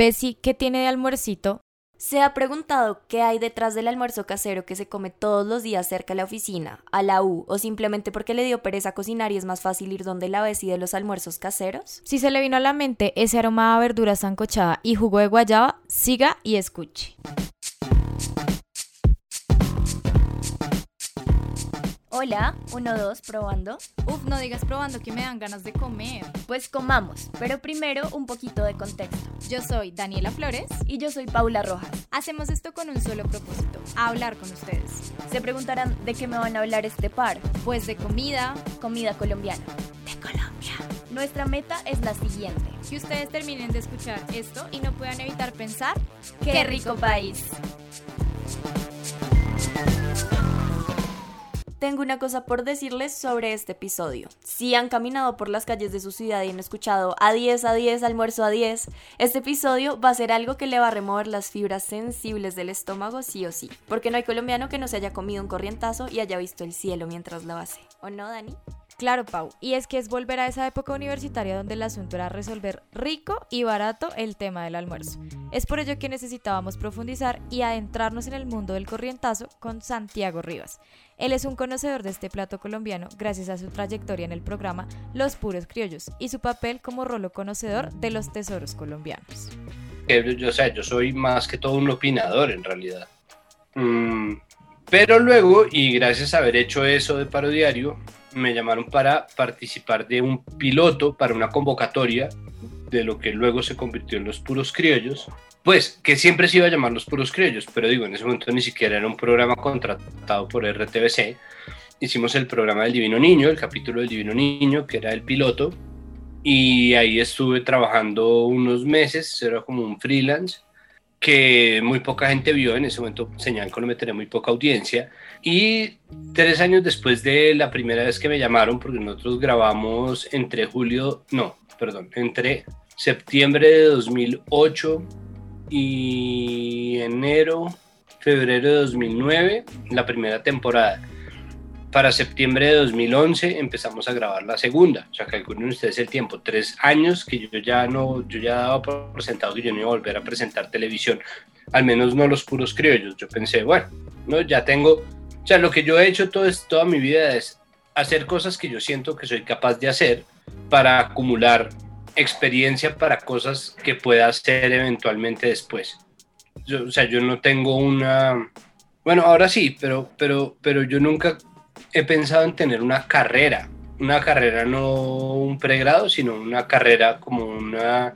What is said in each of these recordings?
Bessie, ¿qué tiene de almuercito? ¿Se ha preguntado qué hay detrás del almuerzo casero que se come todos los días cerca de la oficina, a la U, o simplemente porque le dio pereza cocinar y es más fácil ir donde la Bessie de los almuerzos caseros? Si se le vino a la mente ese aroma a verdura zancochada y jugo de guayaba, siga y escuche. Hola, uno, dos, probando. Uf, no digas probando que me dan ganas de comer. Pues comamos, pero primero un poquito de contexto. Yo soy Daniela Flores y yo soy Paula Rojas. Hacemos esto con un solo propósito, hablar con ustedes. Se preguntarán de qué me van a hablar este par. Pues de comida, comida colombiana. De Colombia. Nuestra meta es la siguiente. Que ustedes terminen de escuchar esto y no puedan evitar pensar, ¡qué rico país! Tengo una cosa por decirles sobre este episodio. Si han caminado por las calles de su ciudad y han escuchado a 10 a 10, almuerzo a 10, este episodio va a ser algo que le va a remover las fibras sensibles del estómago sí o sí. Porque no hay colombiano que no se haya comido un corrientazo y haya visto el cielo mientras lo hace. ¿O no, Dani? Claro, Pau. Y es que es volver a esa época universitaria donde el asunto era resolver rico y barato el tema del almuerzo. Es por ello que necesitábamos profundizar y adentrarnos en el mundo del corrientazo con Santiago Rivas. Él es un conocedor de este plato colombiano gracias a su trayectoria en el programa Los Puros Criollos y su papel como rolo conocedor de los tesoros colombianos. Yo, o yo soy más que todo un opinador en realidad. Mm, pero luego, y gracias a haber hecho eso de parodiario, me llamaron para participar de un piloto para una convocatoria de lo que luego se convirtió en los puros criollos, pues que siempre se iba a llamar los puros criollos, pero digo, en ese momento ni siquiera era un programa contratado por RTBC. Hicimos el programa del Divino Niño, el capítulo del Divino Niño, que era el piloto, y ahí estuve trabajando unos meses, era como un freelance, que muy poca gente vio, en ese momento Señal Colombia tenía muy poca audiencia, y tres años después de la primera vez que me llamaron, porque nosotros grabamos entre julio, no, perdón, entre septiembre de 2008 y enero, febrero de 2009, la primera temporada. Para septiembre de 2011 empezamos a grabar la segunda, o sea, calculen ustedes el tiempo, tres años que yo ya no, yo ya daba por sentado que yo no iba a volver a presentar televisión, al menos no los puros criollos. Yo pensé, bueno, no, ya tengo sea, lo que yo he hecho todo, toda mi vida es hacer cosas que yo siento que soy capaz de hacer para acumular experiencia para cosas que pueda hacer eventualmente después. o sea, yo no tengo una... Bueno, ahora sí, pero, pero, pero yo nunca he pensado en tener una carrera. Una carrera no un pregrado, sino una carrera como una,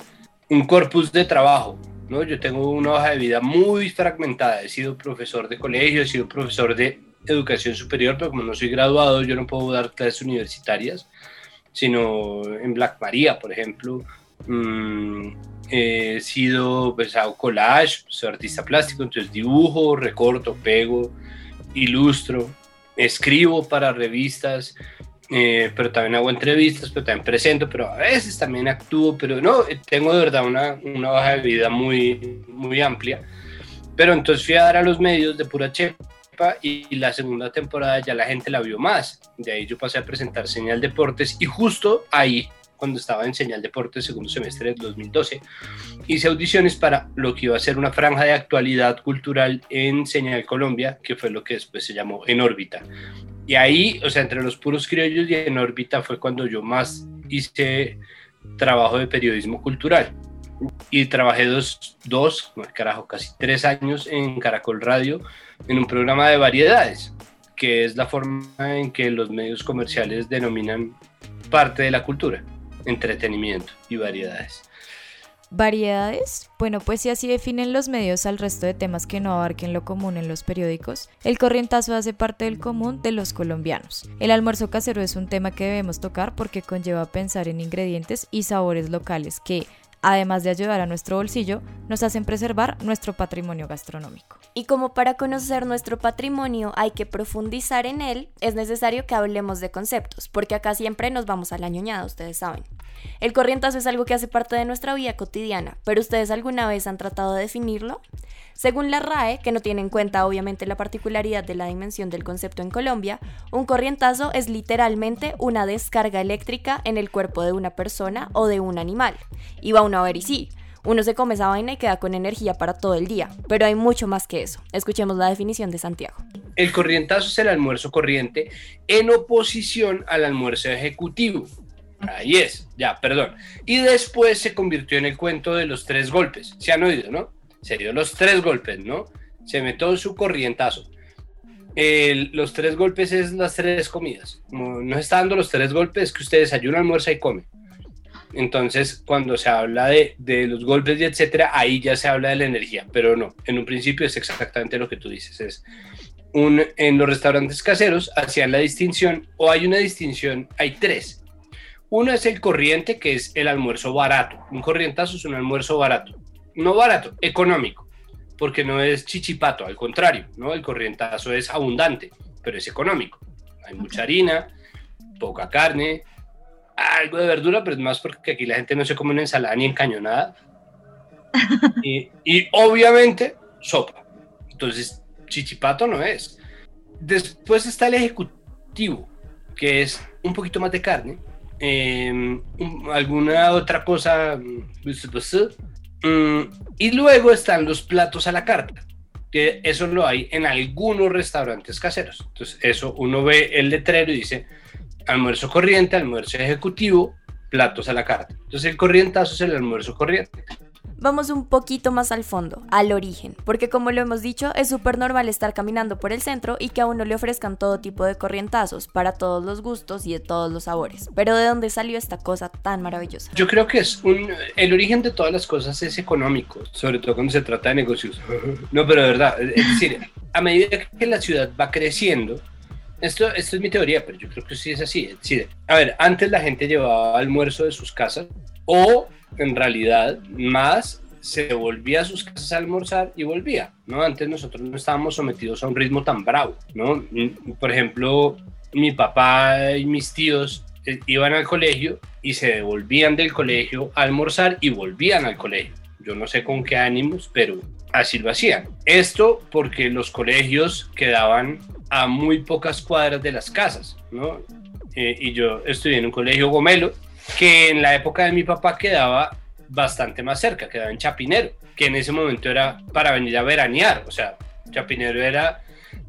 un corpus de trabajo. ¿no? Yo tengo una hoja de vida muy fragmentada. He sido profesor de colegio, he sido profesor de educación superior, pero como no soy graduado, yo no puedo dar clases universitarias, sino en Black Maria, por ejemplo. Mm, he sido, pues hago collage, soy artista plástico, entonces dibujo, recorto, pego, ilustro, escribo para revistas, eh, pero también hago entrevistas, pero también presento, pero a veces también actúo, pero no, tengo de verdad una, una hoja de vida muy, muy amplia. Pero entonces fui a dar a los medios de pura chepa y la segunda temporada ya la gente la vio más. De ahí yo pasé a presentar Señal Deportes y justo ahí, cuando estaba en Señal Deportes, segundo semestre del 2012, hice audiciones para lo que iba a ser una franja de actualidad cultural en Señal Colombia, que fue lo que después se llamó En órbita. Y ahí, o sea, entre los puros criollos y En órbita fue cuando yo más hice trabajo de periodismo cultural y trabajé dos, dos, carajo, casi tres años en Caracol Radio en un programa de variedades, que es la forma en que los medios comerciales denominan parte de la cultura, entretenimiento y variedades. ¿Variedades? Bueno, pues si así definen los medios al resto de temas que no abarquen lo común en los periódicos, el corrientazo hace parte del común de los colombianos. El almuerzo casero es un tema que debemos tocar porque conlleva pensar en ingredientes y sabores locales que, además de ayudar a nuestro bolsillo, nos hacen preservar nuestro patrimonio gastronómico. Y como para conocer nuestro patrimonio hay que profundizar en él, es necesario que hablemos de conceptos, porque acá siempre nos vamos a la ñoñada, ustedes saben. El corrientazo es algo que hace parte de nuestra vida cotidiana, pero ¿ustedes alguna vez han tratado de definirlo? Según la RAE, que no tiene en cuenta obviamente la particularidad de la dimensión del concepto en Colombia, un corrientazo es literalmente una descarga eléctrica en el cuerpo de una persona o de un animal. Y va uno a ver y sí, Uno se come esa vaina y queda con energía para todo el día, pero hay mucho más que eso. Escuchemos la definición de Santiago. El corrientazo es el almuerzo corriente en oposición al almuerzo ejecutivo. Ahí es, ya, perdón. Y después se convirtió en el cuento de los tres golpes. Se han oído, ¿no? Se dio los tres golpes, ¿no? Se metió su corrientazo. los tres golpes es las tres comidas. no está dando los tres golpes, que usted desayuna, almuerza y come. Entonces, cuando se habla de, de, los golpes y etcétera, ahí ya se habla de la energía, pero no, en un principio es exactamente lo que tú dices. Es un, en los restaurantes caseros hacían la distinción, o hay una distinción, hay tres. Uno es el corriente, que es el almuerzo barato. Un corrientazo es un almuerzo barato. No barato, económico, porque no es chichipato, al contrario, ¿no? El corrientazo es abundante, pero es económico. Hay mucha harina, poca carne, algo de verdura, pero es más porque aquí la gente no se come una ensalada ni encañonada. y, y obviamente sopa. Entonces, chichipato no es. Después está el ejecutivo, que es un poquito más de carne, em, alguna otra cosa. Mm, y luego están los platos a la carta, que eso lo hay en algunos restaurantes caseros. Entonces, eso uno ve el letrero y dice almuerzo corriente, almuerzo ejecutivo, platos a la carta. Entonces, el corrientazo es el almuerzo corriente. Vamos un poquito más al fondo, al origen, porque como lo hemos dicho, es súper normal estar caminando por el centro y que a uno le ofrezcan todo tipo de corrientazos, para todos los gustos y de todos los sabores. Pero ¿de dónde salió esta cosa tan maravillosa? Yo creo que es un... El origen de todas las cosas es económico, sobre todo cuando se trata de negocios. No, pero de verdad, es decir, a medida que la ciudad va creciendo, esto, esto es mi teoría, pero yo creo que sí es así. Es decir, a ver, antes la gente llevaba almuerzo de sus casas o en realidad más se volvía a sus casas a almorzar y volvía, ¿no? Antes nosotros no estábamos sometidos a un ritmo tan bravo, ¿no? Por ejemplo, mi papá y mis tíos eh, iban al colegio y se devolvían del colegio a almorzar y volvían al colegio. Yo no sé con qué ánimos, pero así lo hacían. Esto porque los colegios quedaban a muy pocas cuadras de las casas, ¿no? Eh, y yo estudié en un colegio gomelo que en la época de mi papá quedaba bastante más cerca, quedaba en Chapinero, que en ese momento era para venir a veranear, o sea, Chapinero era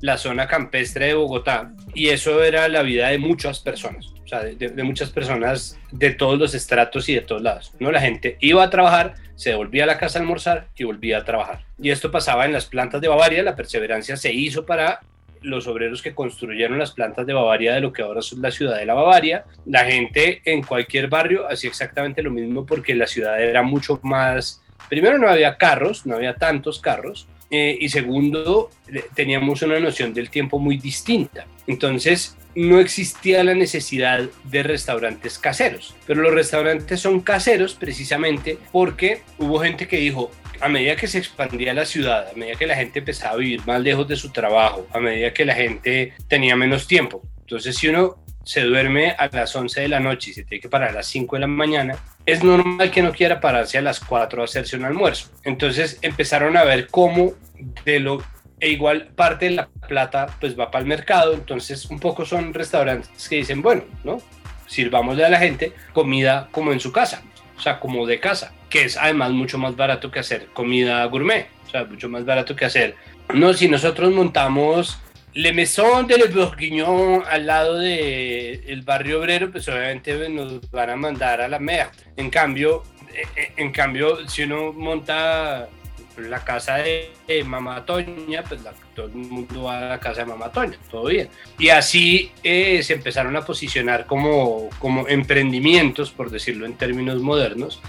la zona campestre de Bogotá y eso era la vida de muchas personas, o sea, de, muchas personas de todos los estratos y de todos lados, ¿no? La gente iba a trabajar, se volvía a la casa a almorzar y volvía a trabajar. Y esto pasaba en las plantas de Bavaria, la perseverancia se hizo para los obreros que construyeron las plantas de Bavaria de lo que ahora es la ciudad de la Bavaria. La gente en cualquier barrio hacía exactamente lo mismo porque la ciudad era mucho más... Primero no había carros, no había tantos carros. Eh, y segundo, teníamos una noción del tiempo muy distinta. Entonces, no existía la necesidad de restaurantes caseros, pero los restaurantes son caseros precisamente porque hubo gente que dijo, a medida que se expandía la ciudad, a medida que la gente empezaba a vivir más lejos de su trabajo, a medida que la gente tenía menos tiempo. Entonces, si uno se duerme a las 11 de la noche y se tiene que parar a las 5 de la mañana, es normal que no quiera pararse a las 4 a hacerse un almuerzo. Entonces empezaron a ver cómo de lo e igual parte de la plata pues va para el mercado, entonces un poco son restaurantes que dicen, bueno, ¿no? Sirvámosle a la gente comida como en su casa, o sea, como de casa, que es además mucho más barato que hacer comida gourmet, o sea, mucho más barato que hacer. No, si nosotros montamos Le Maison de Le Bourguignon al lado del el barrio obrero, pues obviamente nos van a mandar a la merda. En cambio, eh, eh, en cambio, si uno monta la casa de, Mamá Toña, pues todo el mundo va a la casa de Mamá Toña, todo bien. Y así eh, se empezaron a posicionar como, como emprendimientos, por decirlo en términos modernos,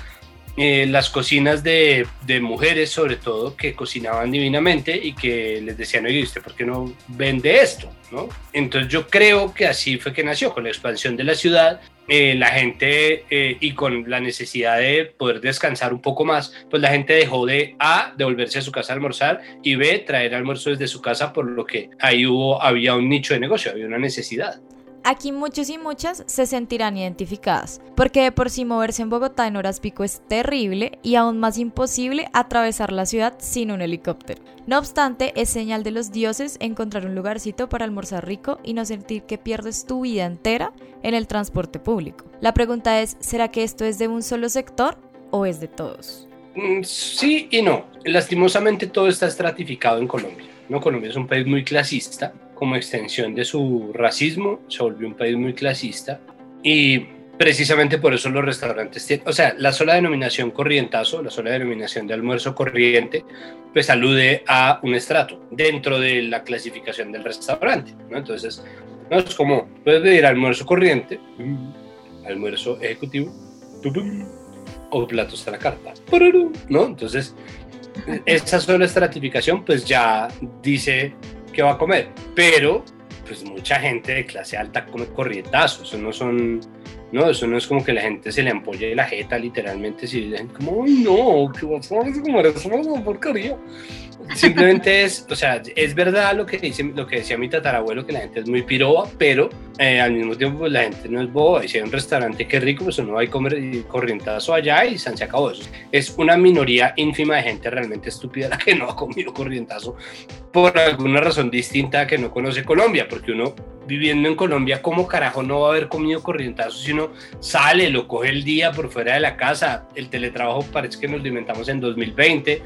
eh, las cocinas de, mujeres, sobre todo, que cocinaban divinamente y que les decían, oye, ¿usted por qué no vende esto? ¿no? Entonces yo creo que así fue que nació, con la expansión de la ciudad, eh, la gente eh, y con la necesidad de poder descansar un poco más, pues la gente dejó de A, devolverse a su casa a almorzar y B, traer almuerzo desde su casa, por lo que ahí hubo, había un nicho de negocio, había una necesidad. Aquí muchos y muchas se sentirán identificadas, porque de por sí moverse en Bogotá en horas pico es terrible y aún más imposible atravesar la ciudad sin un helicóptero. No obstante, es señal de los dioses encontrar un lugarcito para almorzar rico y no sentir que pierdes tu vida entera en el transporte público. La pregunta es, ¿será que esto es de un solo sector o es de todos? Mm, sí y no. Lastimosamente todo está estratificado en Colombia. Colombia es un país muy clasista. Como extensión de su racismo, se volvió un país muy clasista. Y precisamente por eso los restaurantes tienen, o sea, la sola denominación corrientazo, la sola denominación de almuerzo corriente, pues alude a un estrato dentro de la clasificación del restaurante, ¿no? Entonces, no es como, puedes pedir almuerzo corriente, almuerzo ejecutivo, o platos a la carta, ¿no? Entonces, esa sola estratificación pues ya dice que va a comer, pero pues mucha gente de clase alta come corrientazos, eso no son, no, eso no es como que la gente se le ampolle la jeta literalmente si dicen como, ay no, que vas a comer eso, es una porquería. Simplemente es, o sea, es verdad lo que, dice, lo que decía mi tatarabuelo, que la gente es muy piroba, pero eh, al mismo tiempo pues, la gente no es boba. Y si hay un restaurante que rico, pues uno va a comer corrientazo allá y se acabó eso. Es una minoría ínfima de gente realmente estúpida la que no ha comido corrientazo por alguna razón distinta que no conoce Colombia, porque uno viviendo en Colombia, ¿cómo carajo no va a haber comido corrientazo si uno sale, lo coge el día por fuera de la casa? El teletrabajo parece que nos lo inventamos en 2020,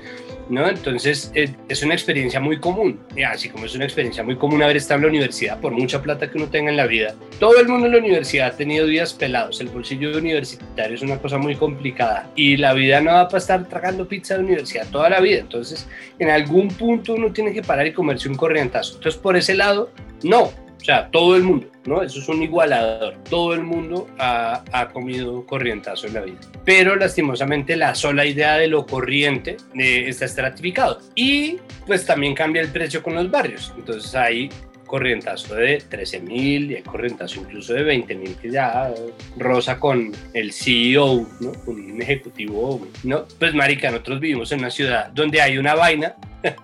¿no? Entonces eh, es una experiencia muy común, así como es una experiencia muy común haber estado en la universidad por mucha plata que uno tenga en la vida. Todo el mundo en la universidad ha tenido días pelados, el bolsillo universitario es una cosa muy complicada y la vida no va para estar tragando pizza de universidad toda la vida, entonces en algún punto uno tiene que parar y comerse un corrientazo. Entonces por ese lado, no, o sea, todo el mundo, ¿no? Eso es un igualador. Todo el mundo ha, ha, comido corrientazo en la vida. Pero lastimosamente la sola idea de lo corriente eh, está estratificado. Y pues también cambia el precio con los barrios. Entonces hay corrientazo de 13 mil y hay corrientazo incluso de 20 mil que ya rosa con el CEO, ¿no? Un ejecutivo, ¿no? Pues marica, nosotros vivimos en una ciudad donde hay una vaina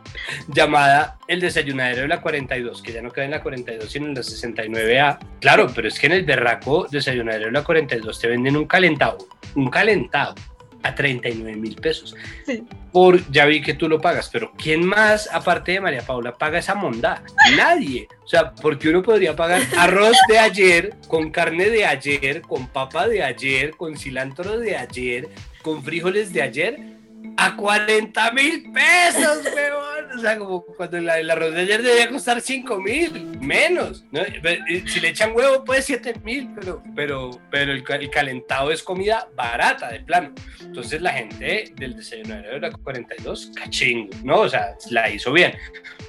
llamada el desayunadero de la 42, que ya no queda en la 42, sino en la 69A. Claro, pero es que en el berraco desayunadero de la 42 te venden un calentado, un calentado a 39 mil pesos. Por, ya vi que tú lo pagas, pero ¿quién más, aparte de María Paula, paga esa monda? Nadie. O sea, porque uno podría pagar arroz de ayer, con carne de ayer, con papa de ayer, con cilantro de ayer, con frijoles de ayer a 40 mil pesos, weón. O sea, como cuando la, el de ayer debía costar 5 mil, menos. Si le echan huevo, puede 7 mil, pero, pero, pero el, calentado es comida barata, de plano. Entonces la gente del desayunadero de la 42, cachingo, ¿no? O sea, la hizo bien.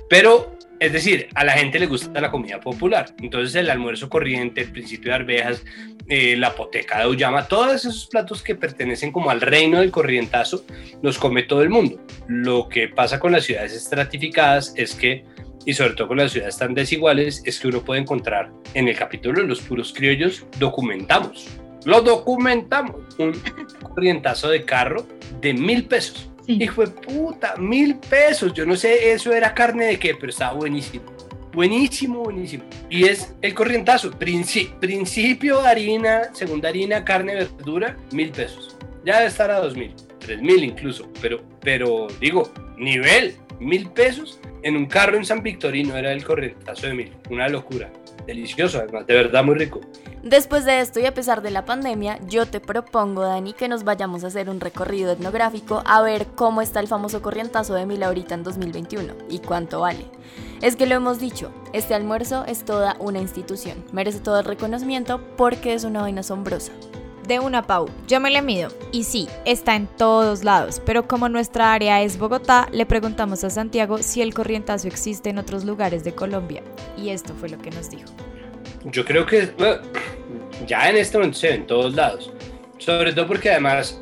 Pero es decir, a la gente le gusta la comida popular. Entonces el almuerzo corriente, el principio de arvejas, eh, la poteca de Ullama, todos esos platos que pertenecen como al reino del corrientazo, los come todo el mundo. Lo que pasa con las ciudades estratificadas es que, y sobre todo con las ciudades tan desiguales, es que uno puede encontrar en el capítulo de los puros criollos, documentamos, lo documentamos, un corrientazo de carro de mil pesos Hijo de puta, mil pesos. Yo no sé, eso era carne de qué, pero estaba buenísimo. Buenísimo, buenísimo. Y es el corrientazo. principio harina, segunda harina, carne, verdura, mil pesos. Ya debe estar a dos mil, tres mil incluso. Pero, pero digo, nivel, mil pesos en un carro en San Victorino era el corrientazo de mil. Una locura. Delicioso, además, de verdad muy rico. Después de esto y a pesar de la pandemia, yo te propongo, Dani, que nos vayamos a hacer un recorrido etnográfico a ver cómo está el famoso corrientazo de Mil ahorita en 2021 y cuánto vale. Es que lo hemos dicho, este almuerzo es toda una institución, merece todo el reconocimiento porque es una vaina asombrosa. De una Pau, yo me le mido. Y sí, está en todos lados, pero como nuestra área es Bogotá, le preguntamos a Santiago si el corrientazo existe en otros lugares de Colombia. Y esto fue lo que nos dijo. Yo creo que ya en este momento se ve en todos lados. Sobre todo porque además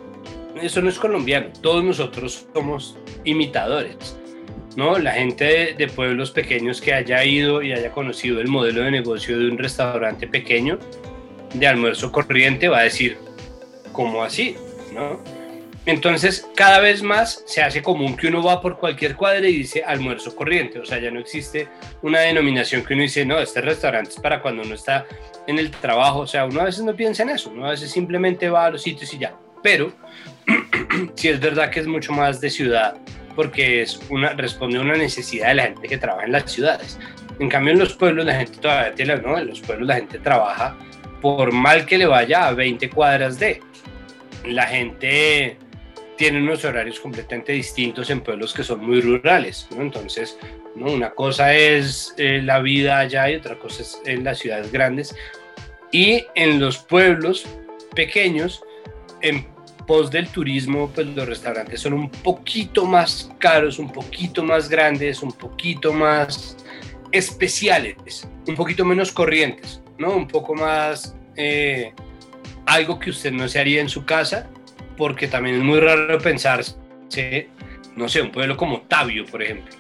eso no es colombiano. Todos nosotros somos imitadores. ¿no? La gente de, pueblos pequeños que haya ido y haya conocido el modelo de negocio de un restaurante pequeño de almuerzo corriente va a decir, ¿cómo así? ¿no? Entonces, cada vez más se hace común que uno va por cualquier cuadra y dice almuerzo corriente. O sea, ya no existe una denominación que uno dice, no, este restaurante es para cuando uno está en el trabajo. O sea, uno a veces no piensa en eso. Uno a veces simplemente va a los sitios y ya. Pero, sí es verdad que es mucho más de ciudad, porque es una, responde a una necesidad de la gente que trabaja en las ciudades. En cambio, en los pueblos la gente todavía tiene, ¿no? En los pueblos la gente trabaja por mal que le vaya a 20 cuadras de. La gente tienen unos horarios completamente distintos en pueblos que son muy rurales. ¿no? Entonces, ¿no? una cosa es eh, la vida allá y otra cosa es en las ciudades grandes. Y en los pueblos pequeños, en pos del turismo, pues los restaurantes son un poquito más caros, un poquito más grandes, un poquito más especiales, un poquito menos corrientes, ¿no? Un poco más eh, algo que usted no se haría en su casa, porque también es muy raro pensar, no sé, un pueblo como Tabio, por ejemplo,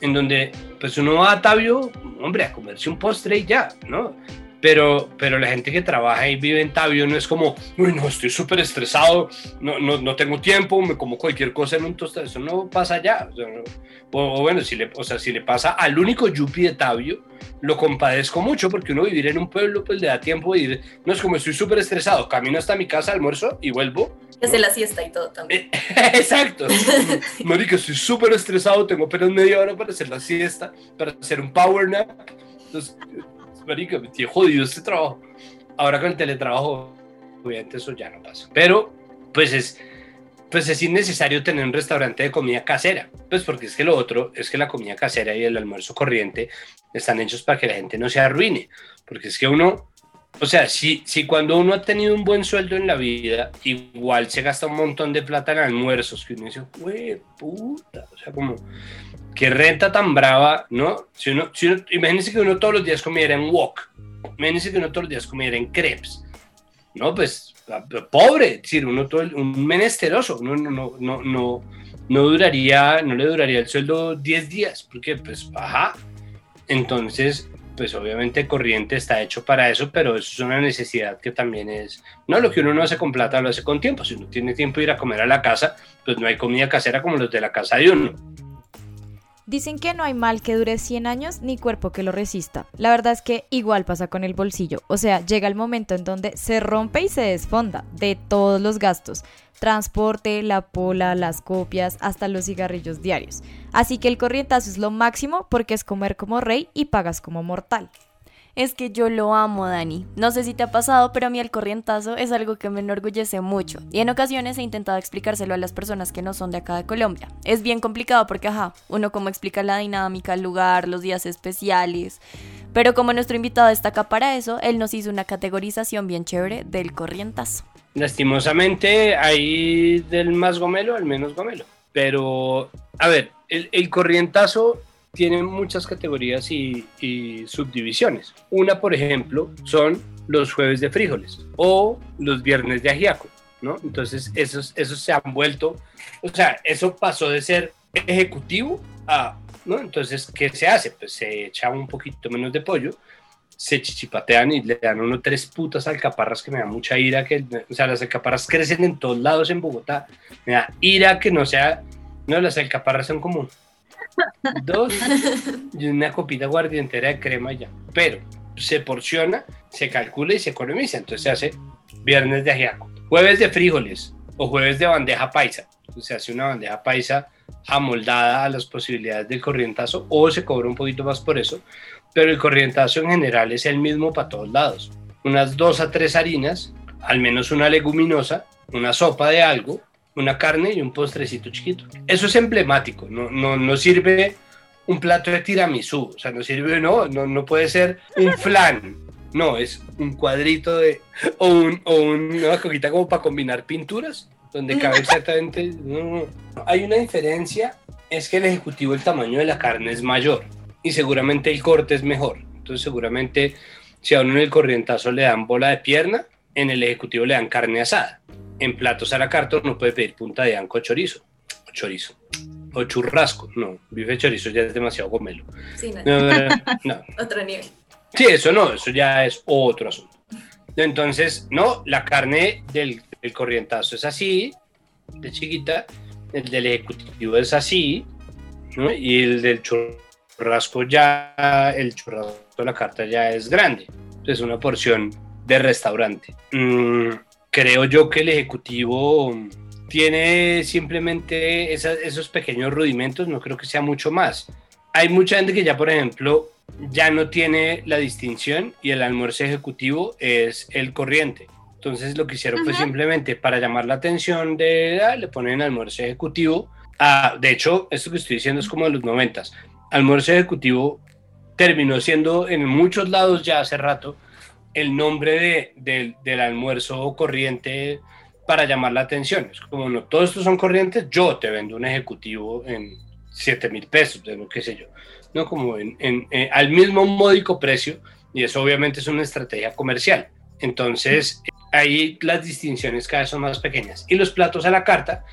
en donde pues uno va a Tabio, hombre, a comerse un postre y ya, ¿no? Pero, pero la gente que trabaja y vive en Tabio no es como, uy, no, estoy súper estresado, no, no, no, tengo tiempo, me como cualquier cosa en un tostado, eso no pasa allá. O, bueno, si le, o sea, si le pasa al único yuppie de Tabio, lo compadezco mucho porque uno vivir en un pueblo pues le da tiempo de ir, no es como estoy súper estresado, camino hasta mi casa, almuerzo y vuelvo. Desde la siesta y todo también. Exacto. Marica, estoy súper estresado, tengo apenas media hora para hacer la siesta, para hacer un power nap. Entonces, marica, me tiene jodido este trabajo. Ahora con el teletrabajo, obviamente eso ya no pasa. Pero, pues es, pues es innecesario tener un restaurante de comida casera. Pues porque es que lo otro es que la comida casera y el almuerzo corriente están hechos para que la gente no se arruine. Porque es que uno, o sea, si, si cuando uno ha tenido un buen sueldo en la vida, igual se gasta un montón de plata en almuerzos, que uno dice, güey, puta, o sea, como qué renta tan brava, ¿no? Si uno, si imagínense que uno todos los días comiera en wok, imagínense que uno todos los días comiera en crepes, ¿no? Pues pobre, es decir, uno todo un menesteroso, uno no, no, no, no, no duraría, no le duraría el sueldo 10 días, porque pues, ajá, entonces, pues obviamente corriente está hecho para eso, pero eso es una necesidad que también es, no lo que uno no hace con plata, lo hace con tiempo, si uno tiene tiempo de ir a comer a la casa, pues no hay comida casera como los de la casa de uno. Dicen que no hay mal que dure 100 años ni cuerpo que lo resista. La verdad es que igual pasa con el bolsillo. O sea, llega el momento en donde se rompe y se desfonda de todos los gastos. Transporte, la pola, las copias, hasta los cigarrillos diarios. Así que el corrientazo es lo máximo porque es comer como rey y pagas como mortal. Es que yo lo amo, Dani. No sé si te ha pasado, pero a mí el corrientazo es algo que me enorgullece mucho. Y en ocasiones he intentado explicárselo a las personas que no son de acá de Colombia. Es bien complicado porque, ajá, uno como explica la dinámica, el lugar, los días especiales. Pero como nuestro invitado destaca para eso, él nos hizo una categorización bien chévere del corrientazo. Lastimosamente, hay del más gomelo al menos gomelo. Pero, a ver, el corrientazo tienen muchas categorías y, subdivisiones. Una, por ejemplo, son los jueves de frijoles o los viernes de ajiaco, ¿no? Entonces, esos, esos se han vuelto, o sea, eso pasó de ser ejecutivo a, ¿no? Entonces, ¿qué se hace? Pues se echa un poquito menos de pollo, se chichipatean y le dan uno tres putas alcaparras que me da mucha ira, que, o sea, las alcaparras crecen en todos lados en Bogotá, me da ira que no sea, no, las alcaparras son como dos y una copita guardientera de crema ya. Pero se porciona, se calcula y se economiza. Entonces se hace viernes de ajiaco, jueves de frijoles o jueves de bandeja paisa. se hace una bandeja paisa amoldada a las posibilidades del corrientazo o se cobra un poquito más por eso. Pero el corrientazo en general es el mismo para todos lados. Unas dos a tres harinas, al menos una leguminosa, una sopa de algo, una carne y un postrecito chiquito. Eso es emblemático, no, no, no sirve un plato de tiramisú, o sea, no sirve, no, no, no puede ser un flan, no, es un cuadrito de, o, un, o una coquita como para combinar pinturas, donde cabe exactamente, Hay una diferencia, es que el ejecutivo el tamaño de la carne es mayor y seguramente el corte es mejor, entonces seguramente si a uno en el corrientazo le dan bola de pierna, en el ejecutivo le dan carne asada en platos a la carta no puede pedir punta de anco o chorizo. O chorizo. O churrasco. No, bife chorizo ya es demasiado gomelo. Sí, no. Otro nivel. Sí, eso no, eso ya es otro asunto. Entonces, no, la carne del, corrientazo es así, de chiquita, el del ejecutivo es así, y el del churrasco ya, el churrasco de la carta ya es grande. Es una porción de restaurante. Mm, creo yo que el Ejecutivo tiene simplemente esos pequeños rudimentos, no creo que sea mucho más. Hay mucha gente que ya, por ejemplo, ya no tiene la distinción y el almuerzo ejecutivo es el corriente. Entonces lo que hicieron fue simplemente para llamar la atención de, ah, le ponen almuerzo ejecutivo. Ah, de hecho, esto que estoy diciendo es como de los noventas. Almuerzo ejecutivo terminó siendo en muchos lados ya hace rato el nombre de, del almuerzo corriente para llamar la atención. Es como, no, todos estos son corrientes, yo te vendo un ejecutivo en 7 mil pesos, de lo que sé yo. No, como en, eh, al mismo módico precio, y eso obviamente es una estrategia comercial. Entonces, ahí las distinciones cada vez son más pequeñas. Y los platos a la carta,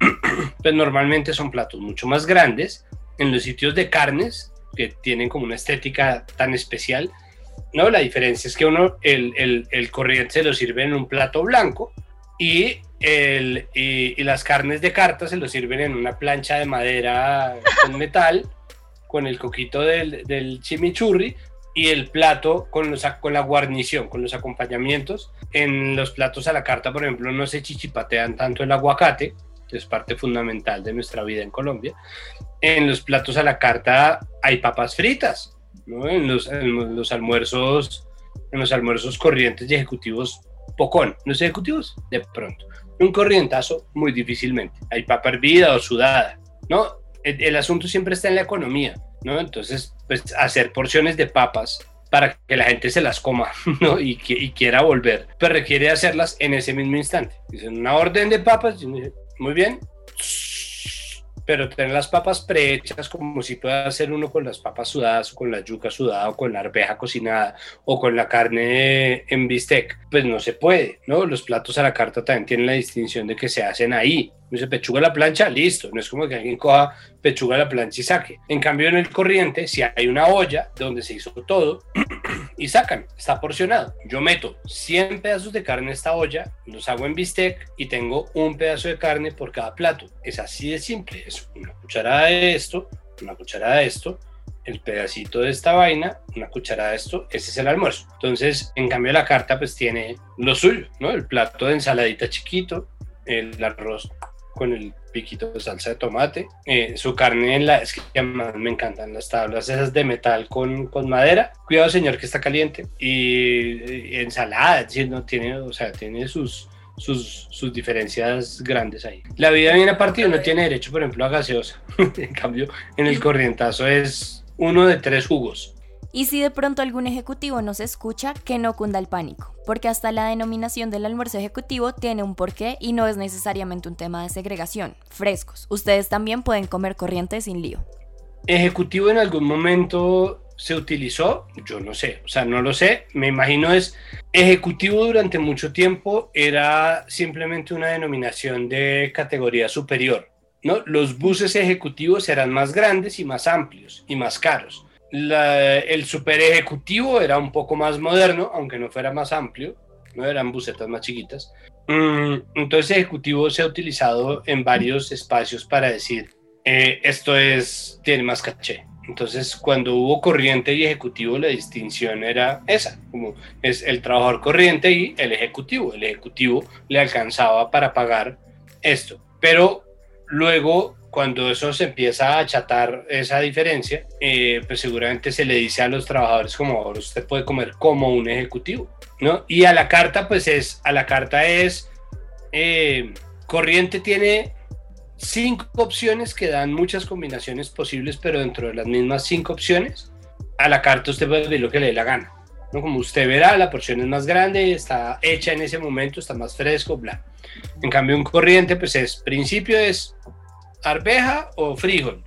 pues normalmente son platos mucho más grandes. En los sitios de carnes, que tienen como una estética tan especial, ¿no? La diferencia es que uno, el, el, corriente se lo sirve en un plato blanco, y, el, y, las carnes de carta se lo sirven en una plancha de madera con metal, con el coquito del, del chimichurri y el plato con, los, con la guarnición, con los acompañamientos. En los platos a la carta, por ejemplo, no se chichipatean tanto el aguacate, que es parte fundamental de nuestra vida en Colombia. En los platos a la carta hay papas fritas, ¿no? en, los, en los almuerzos en los almuerzos corrientes y ejecutivos pocón. Los ejecutivos, de pronto. Un corrientazo, muy difícilmente. Hay papa hervida o sudada, ¿no? El, asunto siempre está en la economía, ¿no? Entonces, pues hacer porciones de papas para que la gente se las coma, ¿no? Y, y quiera volver, pues requiere hacerlas en ese mismo instante. Dicen una orden de papas, muy bien, pero tener las papas prehechas como si pueda hacer uno con las papas sudadas o con la yuca sudada o con la arveja cocinada o con la carne en bistec, pues no se puede, ¿no? Los platos a la carta también tienen la distinción de que se hacen ahí, Dice pechuga a la plancha, listo. No es como que alguien coja pechuga a la plancha y saque. En cambio, en el corriente, si hay una olla donde se hizo todo y sacan, está porcionado. Yo meto 100 pedazos de carne en esta olla, los hago en bistec y tengo un pedazo de carne por cada plato. Es así de simple. Es una cucharada de esto, una cucharada de esto, el pedacito de esta vaina, una cucharada de esto, ese es el almuerzo. Entonces, en cambio, la carta pues tiene lo suyo, ¿no? El plato de ensaladita chiquito, el arroz con el piquito de salsa de tomate. Eh, su carne en la, es que más me encantan las tablas esas de metal con, con madera. Cuidado señor que está caliente. Y, ensalada, no tiene, o sea, tiene sus, sus, sus, diferencias grandes ahí. La vida viene a partir, no tiene derecho, por ejemplo, a gaseosa. en cambio, en el corrientazo es uno de tres jugos. Y si de pronto algún ejecutivo nos escucha, que no cunda el pánico, porque hasta la denominación del almuerzo ejecutivo tiene un porqué y no es necesariamente un tema de segregación. Frescos, ustedes también pueden comer corriente sin lío. ¿Ejecutivo en algún momento se utilizó? Yo no sé, o sea, no lo sé, me imagino es ejecutivo durante mucho tiempo era simplemente una denominación de categoría superior. ¿no? Los buses ejecutivos eran más grandes y más amplios y más caros el super ejecutivo era un poco más moderno, aunque no fuera más amplio, no eran bucetas más chiquitas. Mm, entonces, ejecutivo se ha utilizado en varios espacios para decir eh, esto es tiene más caché. Entonces, cuando hubo corriente y ejecutivo, la distinción era esa, como es el trabajador corriente y el ejecutivo. El ejecutivo le alcanzaba para pagar esto, pero luego cuando eso se empieza a achatar esa diferencia, eh, pues seguramente se le dice a los trabajadores como ahora usted puede comer como un ejecutivo, ¿no? Y a la carta, pues es, a la carta es, eh, corriente tiene cinco opciones que dan muchas combinaciones posibles, pero dentro de las mismas cinco opciones, a la carta usted puede ver lo que le dé la gana. ¿no? Como usted verá, la porción es más grande, está hecha en ese momento, está más fresco, bla. En cambio, un corriente, pues es, principio es arveja o frijol.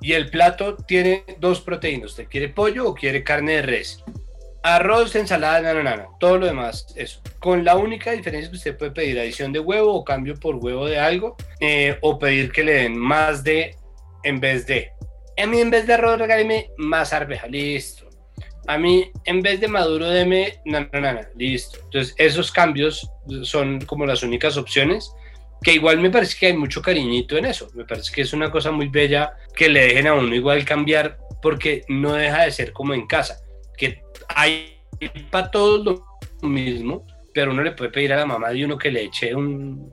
Y el plato tiene dos proteínas. ¿Usted quiere pollo o quiere carne de res? Arroz, ensalada, no, todo lo demás, eso. Con la única diferencia que usted puede pedir adición de huevo o cambio por huevo de algo, eh, o pedir que le den más de en vez de. A mí en vez de arroz regáleme más arveja, listo. A mí en vez de maduro deme, no, listo. Entonces esos cambios son como las únicas opciones que igual me parece que hay mucho cariñito en eso, me parece que es una cosa muy bella que le dejen a uno igual cambiar porque no deja de ser como en casa, que hay para todos lo mismo, pero uno le puede pedir a la mamá de uno que le eche un,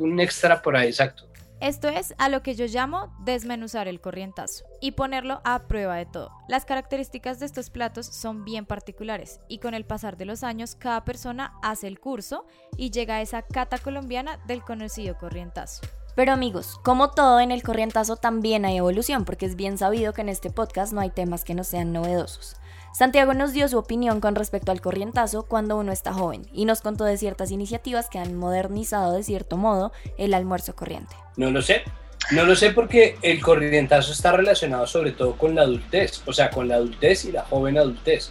una extra por ahí, exacto. Esto es a lo que yo llamo desmenuzar el corrientazo y ponerlo a prueba de todo. Las características de estos platos son bien particulares y con el pasar de los años cada persona hace el curso y llega a esa cata colombiana del conocido corrientazo. Pero amigos, como todo en el corrientazo también hay evolución, porque es bien sabido que en este podcast no hay temas que no sean novedosos. Santiago nos dio su opinión con respecto al corrientazo cuando uno está joven y nos contó de ciertas iniciativas que han modernizado de cierto modo el almuerzo corriente. No lo sé, no lo sé porque el corrientazo está relacionado sobre todo con la adultez, o sea, con la adultez y la joven adultez.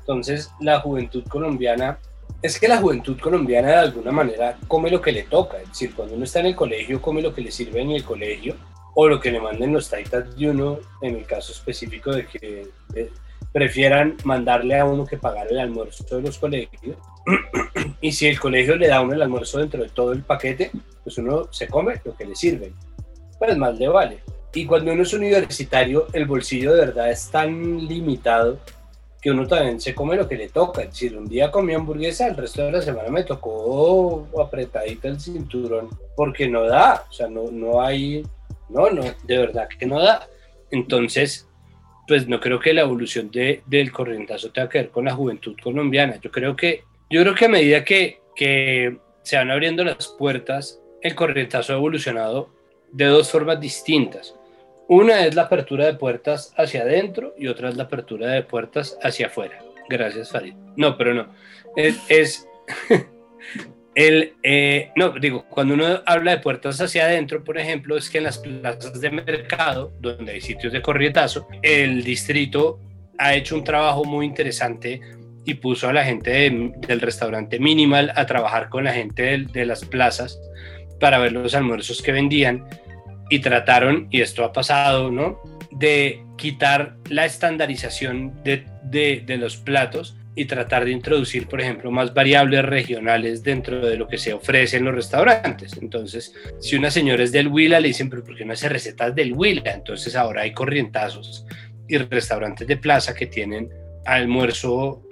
Entonces, la juventud colombiana, es que la juventud colombiana de alguna manera come lo que le toca, es decir, cuando uno está en el colegio, come lo que le sirve en el colegio o lo que le manden los taitas de uno, en el caso específico de que prefieran mandarle a uno que pagar el almuerzo de los colegios. Y si el colegio le da uno el almuerzo dentro de todo el paquete, pues uno se come lo que le sirve. Pues más le vale. Y cuando uno es universitario, el bolsillo de verdad es tan limitado que uno también se come lo que le toca. Si un día comí hamburguesa, el resto de la semana me tocó apretadita el cinturón, porque no da, o sea, no, no hay, no, no, de verdad que no da. Entonces, pues no creo que la evolución de, del corrientazo tenga que ver con la juventud colombiana. Yo creo que, yo creo que a medida que, se van abriendo las puertas, el corrientazo ha evolucionado de dos formas distintas. Una es la apertura de puertas hacia adentro y otra es la apertura de puertas hacia afuera. Gracias, Farid. No, pero no. Es, es El, eh, no, digo, cuando uno habla de puertas hacia adentro, por ejemplo, es que en las plazas de mercado, donde hay sitios de corrietazo, el distrito ha hecho un trabajo muy interesante y puso a la gente del restaurante Minimal a trabajar con la gente de, las plazas para ver los almuerzos que vendían y trataron, y esto ha pasado, ¿no? De quitar la estandarización de, de, de los platos y tratar de introducir, por ejemplo, más variables regionales dentro de lo que se ofrece en los restaurantes. Entonces, si una señora es del Huila, le dicen, pero ¿por qué no hace recetas del Huila? Entonces ahora hay corrientazos y restaurantes de plaza que tienen almuerzo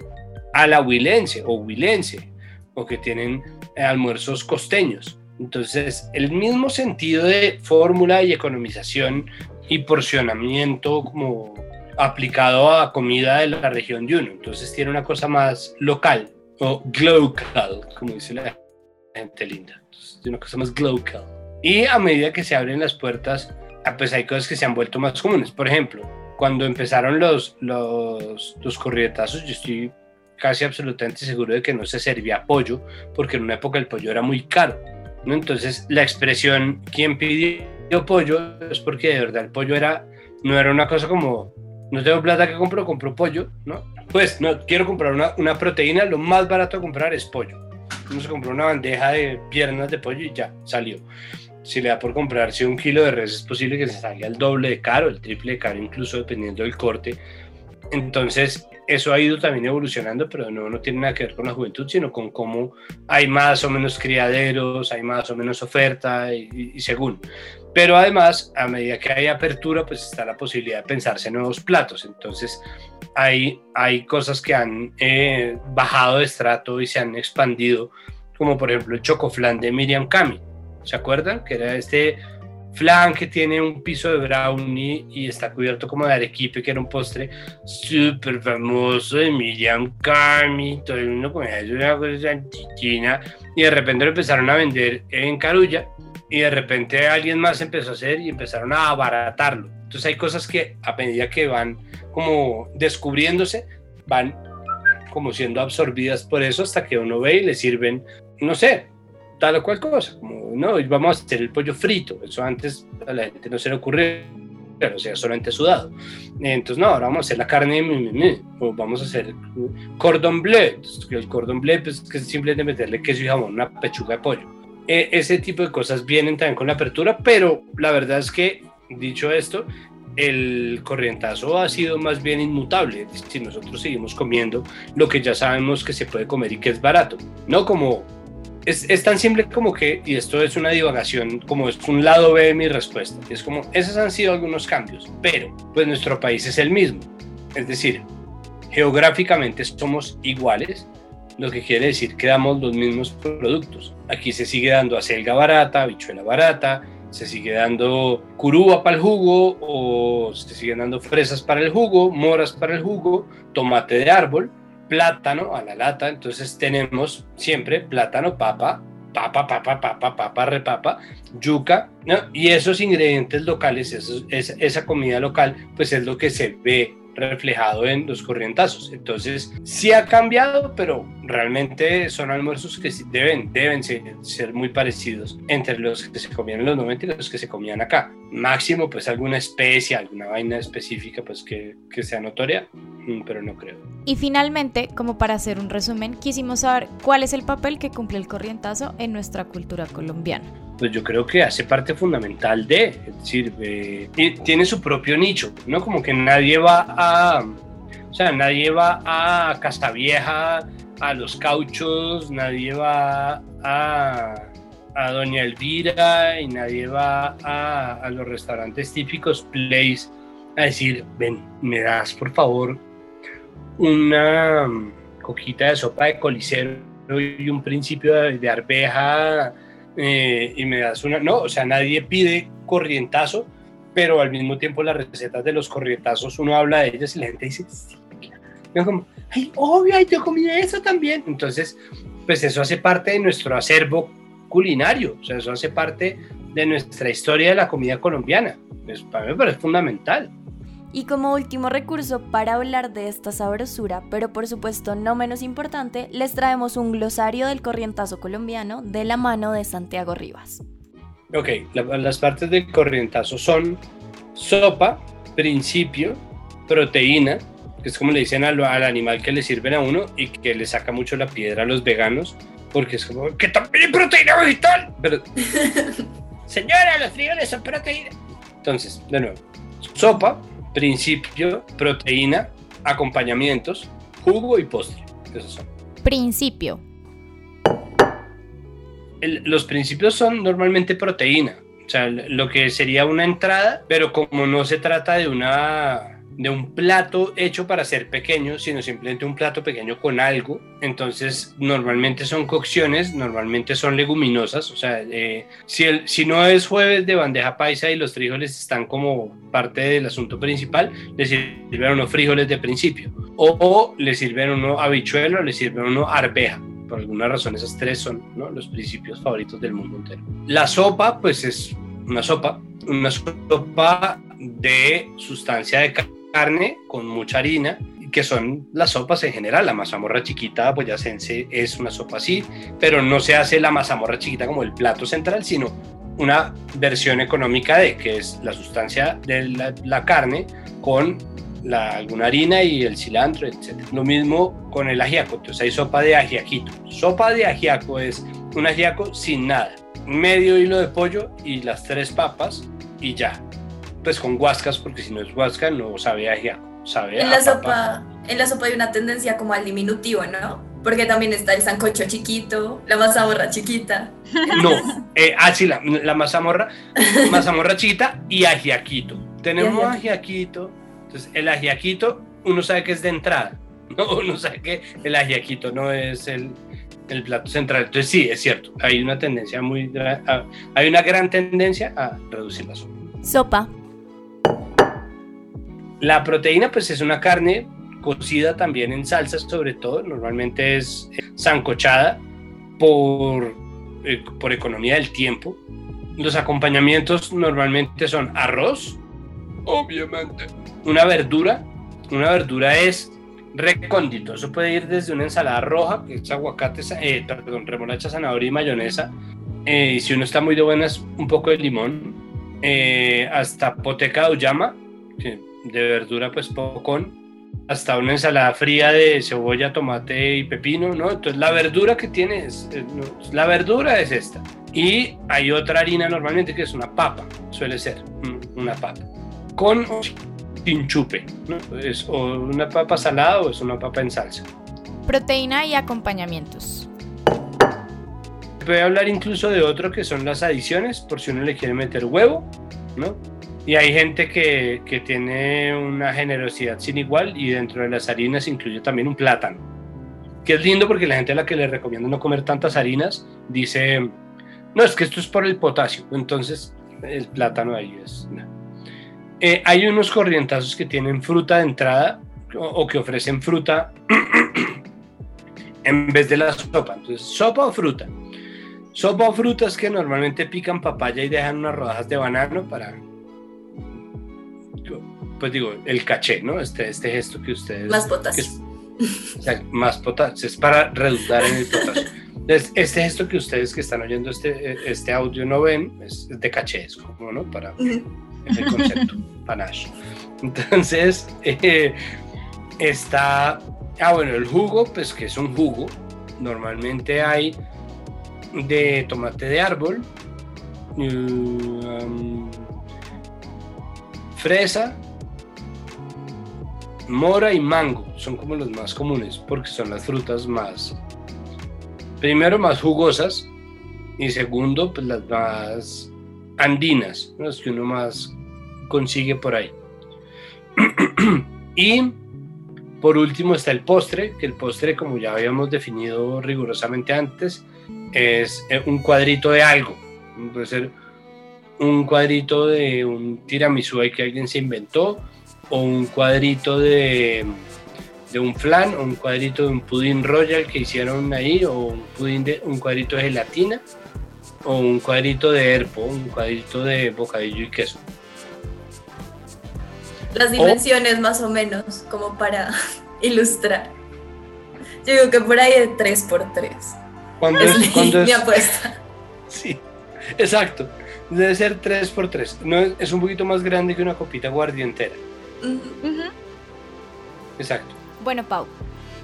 a la huilense o huilense, o que tienen almuerzos costeños. Entonces, el mismo sentido de fórmula y economización y porcionamiento como aplicado a comida de la región de uno. Entonces tiene una cosa más local o glocal, como dice la gente linda. Tiene una cosa más glocal. Y a medida que se abren las puertas, ah, pues hay cosas que se han vuelto más comunes. Por ejemplo, cuando empezaron los, los, los corrietazos, yo estoy casi absolutamente seguro de que no se servía pollo, porque en una época el pollo era muy caro. Entonces, la expresión ¿quién pidió pollo? es porque de verdad el pollo era, no era una cosa como no tengo plata que compro, compro pollo, ¿no? Pues no, quiero comprar una, una proteína, lo más barato de comprar es pollo. Uno se compró una bandeja de piernas de pollo y ya, salió. Si le da por comprarse un kilo de res, es posible que se salga el doble de caro, el triple de caro, incluso dependiendo del corte. Entonces, eso ha ido también evolucionando, pero no, no tiene nada que ver con la juventud, sino con cómo hay más o menos criaderos, hay más o menos oferta y, según. Pero además, a medida que hay apertura, pues está la posibilidad de pensarse nuevos platos. Entonces, hay, hay cosas que han eh, bajado de estrato y se han expandido, como por ejemplo el chocoflan de Miriam Cami. ¿Se acuerdan? Que era este flan que tiene un piso de brownie y está cubierto como de arequipe, que era un postre súper famoso de Miriam Cami. Todo el mundo comía una cosa antiquina. Y de repente lo empezaron a vender en Carulla y de repente alguien más empezó a hacer y empezaron a abaratarlo. Entonces hay cosas que a medida que van como descubriéndose, van como siendo absorbidas por eso hasta que uno ve y le sirven, no sé, tal o cual cosa, como no, vamos a hacer el pollo frito, eso antes a la gente no se le ocurrió, o sea, solamente sudado. Entonces, no, ahora vamos a hacer la carne, o vamos a hacer cordon bleu, el cordon bleu pues, que es simplemente meterle queso y jamón, una pechuga de pollo. E, ese tipo de cosas vienen también con la apertura, pero la verdad es que, dicho esto, el corrientazo ha sido más bien inmutable. Si nosotros seguimos comiendo lo que ya sabemos que se puede comer y que es barato, no como es, tan simple como que, y esto es una divagación, como es un lado B de mi respuesta, es como, esos han sido algunos cambios, pero pues nuestro país es el mismo. Es decir, geográficamente somos iguales, lo que quiere decir que damos los mismos productos. Aquí se sigue dando acelga barata, bichuela barata, se sigue dando curúa para el jugo o se siguen dando fresas para el jugo, moras para el jugo, tomate de árbol, plátano a la lata, entonces tenemos siempre plátano, papa, papa, papa, papa, papa, repapa, yuca, ¿no? y esos ingredientes locales, esa comida local, pues es lo que se ve reflejado en los corrientazos. Entonces, sí ha cambiado, pero realmente son almuerzos que deben, deben ser, muy parecidos entre los que se comían en los 90 y los que se comían acá. Máximo, pues alguna especie, alguna vaina específica, pues que, que sea notoria, mm, pero no creo. Y finalmente, como para hacer un resumen, quisimos saber cuál es el papel que cumple el corrientazo en nuestra cultura colombiana pues yo creo que hace parte fundamental de, es decir, tiene su propio nicho, ¿no? Como que nadie va a, o sea, nadie va a Vieja, a Los Cauchos, nadie va a, Doña Elvira y nadie va a, los restaurantes típicos, place, a decir, ven, me das por favor una coquita de sopa de colicero y un principio de arveja eh, y me das una, no, o sea, nadie pide corrientazo, pero al mismo tiempo las recetas de los corrientazos uno habla de ellas y la gente dice, sí, claro. como, ay, obvio, ay, yo comí eso también. Entonces, pues eso hace parte de nuestro acervo culinario, o sea, eso hace parte de nuestra historia de la comida colombiana. Pues para mí me parece fundamental. Y como último recurso para hablar de esta sabrosura, pero por supuesto no menos importante, les traemos un glosario del corrientazo colombiano de la mano de Santiago Rivas. Ok, las partes del corrientazo son sopa, principio, proteína, que es como le dicen al, al, animal que le sirven a uno y que le saca mucho la piedra a los veganos, porque es como, que también hay proteína vegetal. Pero, señora, los frijoles son proteína. Entonces, de nuevo, sopa, principio, proteína, acompañamientos, jugo y postre. Esos son. Principio. los principios son normalmente proteína, o sea, lo que sería una entrada, pero como no se trata de una de un plato hecho para ser pequeño, sino simplemente un plato pequeño con algo. Entonces, normalmente son cocciones, normalmente son leguminosas. O sea, eh, si, el, si no es jueves de bandeja paisa y los frijoles están como parte del asunto principal, le sirven unos frijoles de principio. O, le sirven uno habichuelo, le sirven uno arveja por alguna razón esas tres son los principios favoritos del mundo entero. La sopa, pues es una sopa, una sopa de sustancia de carne con mucha harina, que son las sopas en general. La mazamorra chiquita boyacense es una sopa así, pero no se hace la mazamorra chiquita como el plato central, sino una versión económica de que es la sustancia de la, carne con la, alguna harina y el cilantro, etc. Lo mismo con el ajiaco, entonces hay sopa de ajiaquito. Sopa de ajiaco es un ajiaco sin nada, medio hilo de pollo y las tres papas y ya pues con huascas, porque si no es huasca no sabe a sabe en la sopa En la sopa hay una tendencia como al diminutivo, ¿no? Porque también está el sancocho chiquito, la mazamorra chiquita. No, eh, ah, sí, la, la mazamorra, mazamorra chiquita y ajiaquito. Tenemos ajiaquito, entonces el ajiaquito uno sabe que es de entrada, ¿no? Uno sabe que el ajiaquito no es el, el plato central. Entonces sí, es cierto, hay una tendencia muy, hay una gran tendencia a reducir la sopa. Sopa. La proteína pues es una carne cocida también en salsas sobre todo, normalmente es zancochada por, eh, por economía del tiempo. Los acompañamientos normalmente son arroz, obviamente, una verdura, una verdura es recóndito, eso puede ir desde una ensalada roja, que es aguacate, eh, perdón, remolacha, zanahoria y mayonesa, eh, y si uno está muy de buenas, un poco de limón, hasta poteca de llama, que de verdura pues pocón, hasta una ensalada fría de cebolla, tomate y pepino, ¿no? Entonces la verdura que tiene es, la verdura es esta. Y hay otra harina normalmente que es una papa, suele ser una papa, con chinchupe, ¿no? Es o una papa salada o es una papa en salsa. Proteína y acompañamientos. Puede hablar incluso de otro que son las adiciones, por si uno le quiere meter huevo, ¿no? Y hay gente que, que, tiene una generosidad sin igual y dentro de las harinas incluye también un plátano. Que es lindo porque la gente a la que le recomiendo no comer tantas harinas dice, no, es que esto es por el potasio. Entonces el plátano ahí es. Eh, hay unos corrientazos que tienen fruta de entrada o, que ofrecen fruta en vez de la sopa. Entonces, sopa o fruta. Sopa o frutas que normalmente pican papaya y dejan unas rodajas de banano para, pues digo, el caché, ¿no? Este, este gesto que ustedes... Más potasio. más potasio, es para redundar en el potasio. este gesto que ustedes que están oyendo este, este audio no ven, es de caché, es como, ¿no? Para el concepto, panache. Entonces, eh, está, ah, bueno, el jugo, pues que es un jugo, normalmente hay de tomate de árbol, um, fresa, mora y mango, son como los más comunes porque son las frutas más, primero más jugosas y segundo pues las más andinas, las que uno más consigue por ahí. y por último está el postre, que el postre, como ya habíamos definido rigurosamente antes, es eh, un cuadrito de algo. Puede ser un cuadrito de un tiramisú que alguien se inventó, o un cuadrito de, de un flan, o un cuadrito de un pudín royal que hicieron ahí, o un, pudín de, un cuadrito de gelatina, o un cuadrito de herpo, un cuadrito de bocadillo y queso. Las dimensiones más o menos, como para ilustrar. Yo digo que por ahí de 3x3. ¿Cuándo es, mi, es, apuesta. Sí, exacto. Debe ser 3x3. No, es un poquito más grande que una copita Exacto. Bueno, Pau,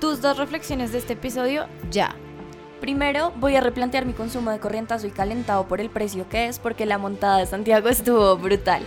tus dos reflexiones de este episodio ya. Primero, voy a replantear mi consumo de corrientazo y calentado por el precio que es, porque la montada de Santiago estuvo brutal.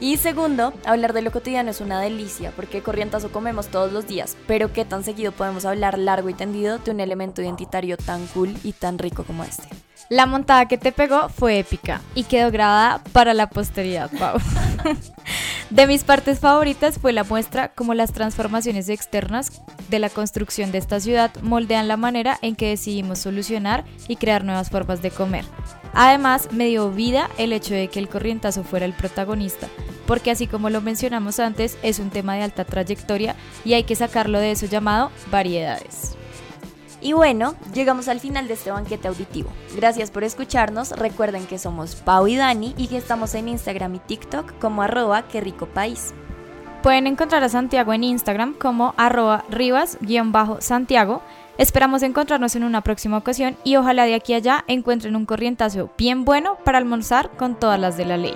Y segundo, hablar de lo cotidiano es una delicia, porque corrientazo comemos todos los días, pero qué tan seguido podemos hablar largo y tendido de un elemento identitario tan cool y tan rico como este. La montada que te pegó fue épica y quedó grabada para la posteridad, Pau. de mis partes favoritas fue la muestra como las transformaciones externas de la construcción de esta ciudad moldean la manera en que decidimos solucionar y crear nuevas formas de comer. Además, me dio vida el hecho de que el corrientazo fuera el protagonista, porque así como lo mencionamos antes, es un tema de alta trayectoria y hay que sacarlo de eso llamado variedades. Y bueno, llegamos al final de este banquete auditivo. Gracias por escucharnos. Recuerden que somos Pau y Dani y que estamos en Instagram y TikTok como arroba que rico país. Pueden encontrar a Santiago en Instagram como arroba rivas-santiago. Esperamos encontrarnos en una próxima ocasión y ojalá de aquí allá encuentren un corrientazo bien bueno para almorzar con todas las de la ley.